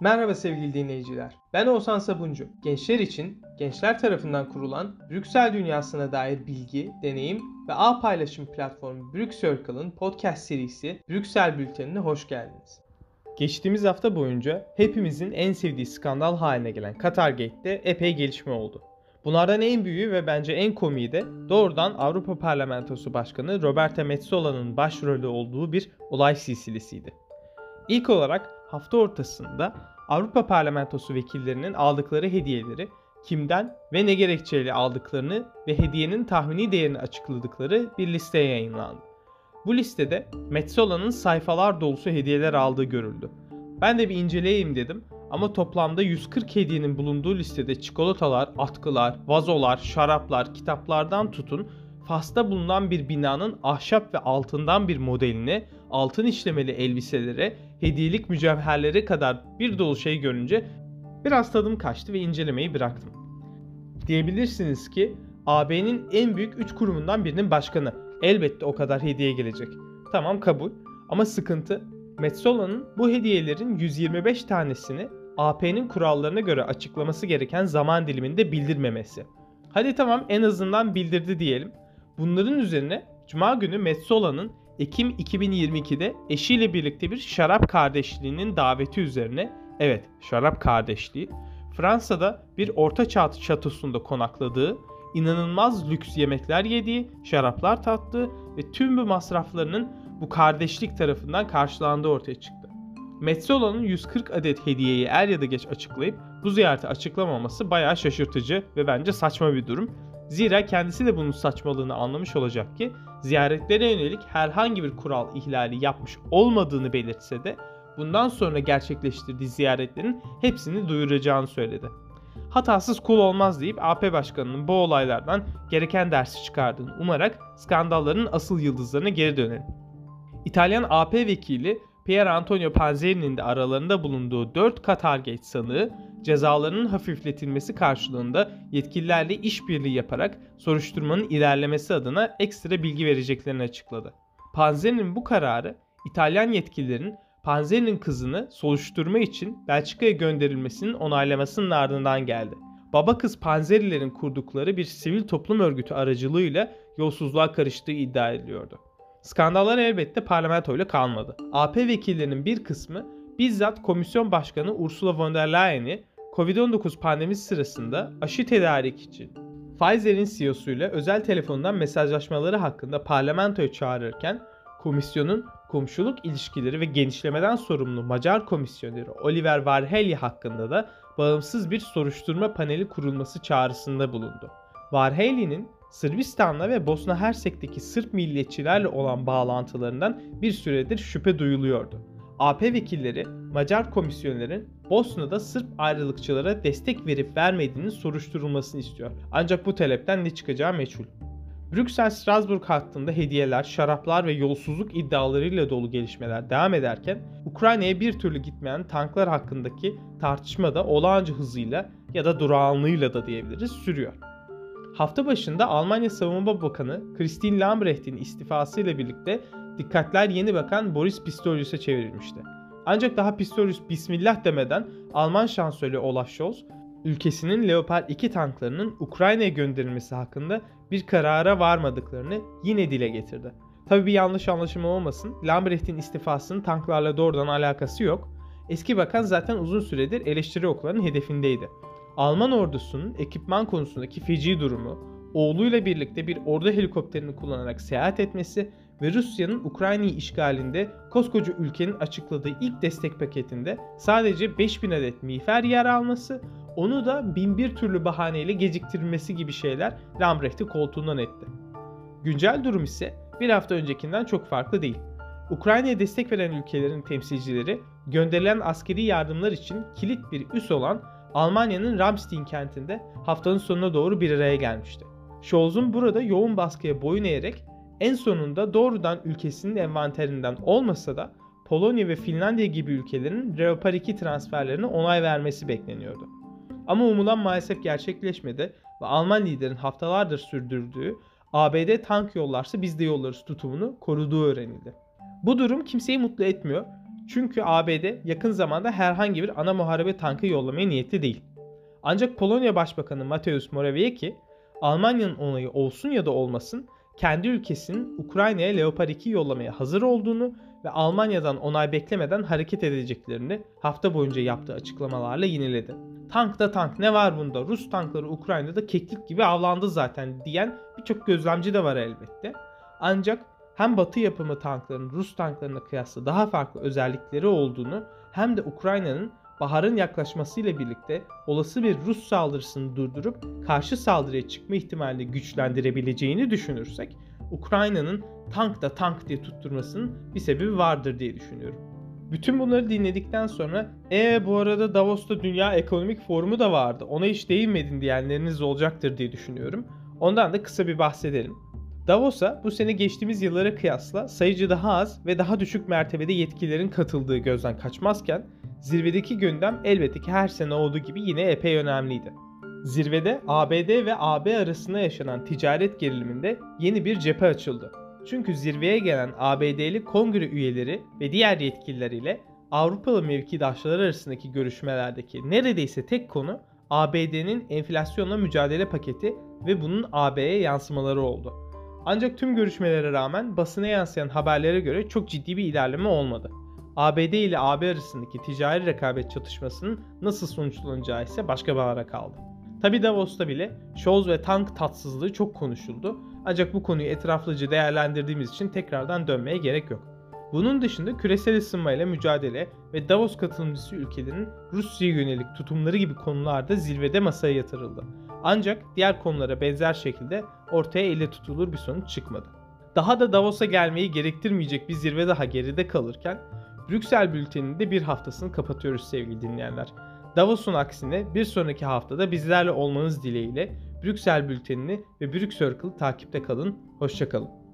Merhaba sevgili dinleyiciler. Ben Oğuzhan Sabuncu. Gençler için gençler tarafından kurulan Brüksel dünyasına dair bilgi, deneyim ve ağ paylaşım platformu Brüksircle'ın podcast serisi Brüksel Bülteni'ne hoş geldiniz. Geçtiğimiz hafta boyunca hepimizin en sevdiği skandal haline gelen Qatargate'de epey gelişme oldu. Bunlardan en büyüğü ve bence en komiği de doğrudan Avrupa Parlamentosu Başkanı Roberta Metzola'nın başrolü olduğu bir olay silsilesiydi. İlk olarak hafta ortasında Avrupa Parlamentosu vekillerinin aldıkları hediyeleri kimden ve ne gerekçeyle aldıklarını ve hediyenin tahmini değerini açıkladıkları bir liste yayınlandı. Bu listede Metsola'nın sayfalar dolusu hediyeler aldığı görüldü. Ben de bir inceleyeyim dedim ama toplamda 140 hediyenin bulunduğu listede çikolatalar, atkılar, vazolar, şaraplar, kitaplardan tutun Fas'ta bulunan bir binanın ahşap ve altından bir modeline, altın işlemeli elbiselere, hediyelik mücevherlere kadar bir dolu şey görünce biraz tadım kaçtı ve incelemeyi bıraktım. Diyebilirsiniz ki AB'nin en büyük 3 kurumundan birinin başkanı. Elbette o kadar hediye gelecek. Tamam kabul. Ama sıkıntı Metsola'nın bu hediyelerin 125 tanesini AP'nin kurallarına göre açıklaması gereken zaman diliminde bildirmemesi. Hadi tamam en azından bildirdi diyelim. Bunların üzerine Cuma günü Metsola'nın Ekim 2022'de eşiyle birlikte bir şarap kardeşliğinin daveti üzerine, evet şarap kardeşliği, Fransa'da bir orta çağ şatosunda konakladığı, inanılmaz lüks yemekler yediği, şaraplar tattığı ve tüm bu masraflarının bu kardeşlik tarafından karşılandığı ortaya çıktı. Metsola'nın 140 adet hediyeyi er ya da geç açıklayıp bu ziyareti açıklamaması bayağı şaşırtıcı ve bence saçma bir durum. Zira kendisi de bunun saçmalığını anlamış olacak ki ziyaretlere yönelik herhangi bir kural ihlali yapmış olmadığını belirtse de bundan sonra gerçekleştirdiği ziyaretlerin hepsini duyuracağını söyledi. Hatasız kul olmaz deyip AP Başkanı'nın bu olaylardan gereken dersi çıkardığını umarak skandalların asıl yıldızlarına geri dönelim. İtalyan AP vekili Pier Antonio Panzeri'nin de aralarında bulunduğu 4 Qatargate sanığı cezalarının hafifletilmesi karşılığında yetkililerle işbirliği yaparak soruşturmanın ilerlemesi adına ekstra bilgi vereceklerini açıkladı. Panzeri'nin bu kararı İtalyan yetkililerin Panzeri'nin kızını soruşturma için Belçika'ya gönderilmesinin onaylamasının ardından geldi. Baba kız Panzerilerin kurdukları bir sivil toplum örgütü aracılığıyla yolsuzluğa karıştığı iddia ediliyordu. Skandallar elbette parlamentoyla kalmadı. AP vekillerinin bir kısmı bizzat komisyon başkanı Ursula von der Leyen'i Covid-19 pandemisi sırasında aşı tedarik için Pfizer'in CEO'suyla özel telefondan mesajlaşmaları hakkında parlamentoya çağırırken komisyonun komşuluk ilişkileri ve genişlemeden sorumlu Macar komisyoneri Oliver Varhelyi hakkında da bağımsız bir soruşturma paneli kurulması çağrısında bulundu. Varhelyi'nin Sırbistan'la ve Bosna Hersek'teki Sırp milliyetçilerle olan bağlantılarından bir süredir şüphe duyuluyordu. AP vekilleri Macar komisyonların Bosna'da Sırp ayrılıkçılara destek verip vermediğinin soruşturulmasını istiyor. Ancak bu talepten ne çıkacağı meçhul. Brüksel-Strasbourg hattında hediyeler, şaraplar ve yolsuzluk iddialarıyla dolu gelişmeler devam ederken Ukrayna'ya bir türlü gitmeyen tanklar hakkındaki tartışma da olağanca hızıyla ya da durağanlığıyla da diyebiliriz sürüyor. Hafta başında Almanya Savunma Bakanı Christine Lambrecht'in istifasıyla birlikte dikkatler yeni bakan Boris Pistorius'a çevrilmişti. Ancak daha Pistorius bismillah demeden Alman şansölye Olaf Scholz, ülkesinin Leopard 2 tanklarının Ukrayna'ya gönderilmesi hakkında bir karara varmadıklarını yine dile getirdi. Tabi bir yanlış anlaşılma olmasın, Lambrecht'in istifasının tanklarla doğrudan alakası yok. Eski bakan zaten uzun süredir eleştiri oklarının hedefindeydi. Alman ordusunun ekipman konusundaki feci durumu, oğluyla birlikte bir ordu helikopterini kullanarak seyahat etmesi ve Rusya'nın Ukrayna'yı işgalinde koskoca ülkenin açıkladığı ilk destek paketinde sadece 5000 adet miğfer yer alması, onu da binbir türlü bahaneyle geciktirilmesi gibi şeyler Lambrecht'i koltuğundan etti. Güncel durum ise bir hafta öncekinden çok farklı değil. Ukrayna'ya destek veren ülkelerin temsilcileri gönderilen askeri yardımlar için kilit bir üs olan Almanya'nın Ramstein kentinde haftanın sonuna doğru bir araya gelmişti. Scholz'un burada yoğun baskıya boyun eğerek en sonunda doğrudan ülkesinin envanterinden olmasa da Polonya ve Finlandiya gibi ülkelerin Leopard 2 transferlerine onay vermesi bekleniyordu. Ama umulan maalesef gerçekleşmedi ve Alman liderin haftalardır sürdürdüğü ABD tank yollarsa biz de yollarız tutumunu koruduğu öğrenildi. Bu durum kimseyi mutlu etmiyor. Çünkü ABD yakın zamanda herhangi bir ana muharebe tankı yollamaya niyetli değil. Ancak Polonya Başbakanı Mateusz Morawiecki, Almanya'nın onayı olsun ya da olmasın kendi ülkesinin Ukrayna'ya Leopard 2 yollamaya hazır olduğunu ve Almanya'dan onay beklemeden hareket edeceklerini hafta boyunca yaptığı açıklamalarla yineledi. Tank da tank ne var bunda Rus tankları Ukrayna'da keklik gibi avlandı zaten diyen birçok gözlemci de var elbette. Ancak hem batı yapımı tankların Rus tanklarına kıyasla daha farklı özellikleri olduğunu hem de Ukrayna'nın baharın yaklaşmasıyla birlikte olası bir Rus saldırısını durdurup karşı saldırıya çıkma ihtimalini güçlendirebileceğini düşünürsek Ukrayna'nın tank da tank diye tutturmasının bir sebebi vardır diye düşünüyorum. Bütün bunları dinledikten sonra e bu arada Davos'ta Dünya Ekonomik Forumu da vardı ona hiç değinmedin diyenleriniz olacaktır diye düşünüyorum. Ondan da kısa bir bahsedelim. Davos'a bu sene geçtiğimiz yıllara kıyasla sayıcı daha az ve daha düşük mertebede yetkililerin katıldığı gözden kaçmazken zirvedeki gündem elbette ki her sene olduğu gibi yine epey önemliydi. Zirvede ABD ve AB arasında yaşanan ticaret geriliminde yeni bir cephe açıldı. Çünkü zirveye gelen ABD'li kongre üyeleri ve diğer yetkililer ile Avrupalı mevkidaşları arasındaki görüşmelerdeki neredeyse tek konu ABD'nin enflasyonla mücadele paketi ve bunun AB'ye yansımaları oldu. Ancak tüm görüşmelere rağmen basına yansıyan haberlere göre çok ciddi bir ilerleme olmadı. ABD ile AB arasındaki ticari rekabet çatışmasının nasıl sonuçlanacağı ise başka bir ara kaldı. Tabi Davos'ta bile Scholz ve tank tatsızlığı çok konuşuldu. Ancak bu konuyu etraflıca değerlendirdiğimiz için tekrardan dönmeye gerek yok. Bunun dışında küresel ısınmayla mücadele ve Davos katılımcısı ülkelerin Rusya'ya yönelik tutumları gibi konularda zirvede masaya yatırıldı. Ancak diğer konulara benzer şekilde ortaya elle tutulur bir sonuç çıkmadı. Daha da Davos'a gelmeyi gerektirmeyecek bir zirve daha geride kalırken Brüksel bülteninin de bir haftasını kapatıyoruz sevgili dinleyenler. Davos'un aksine bir sonraki haftada bizlerle olmanız dileğiyle Brüksel bültenini ve Brüksel takipte kalın. Hoşçakalın.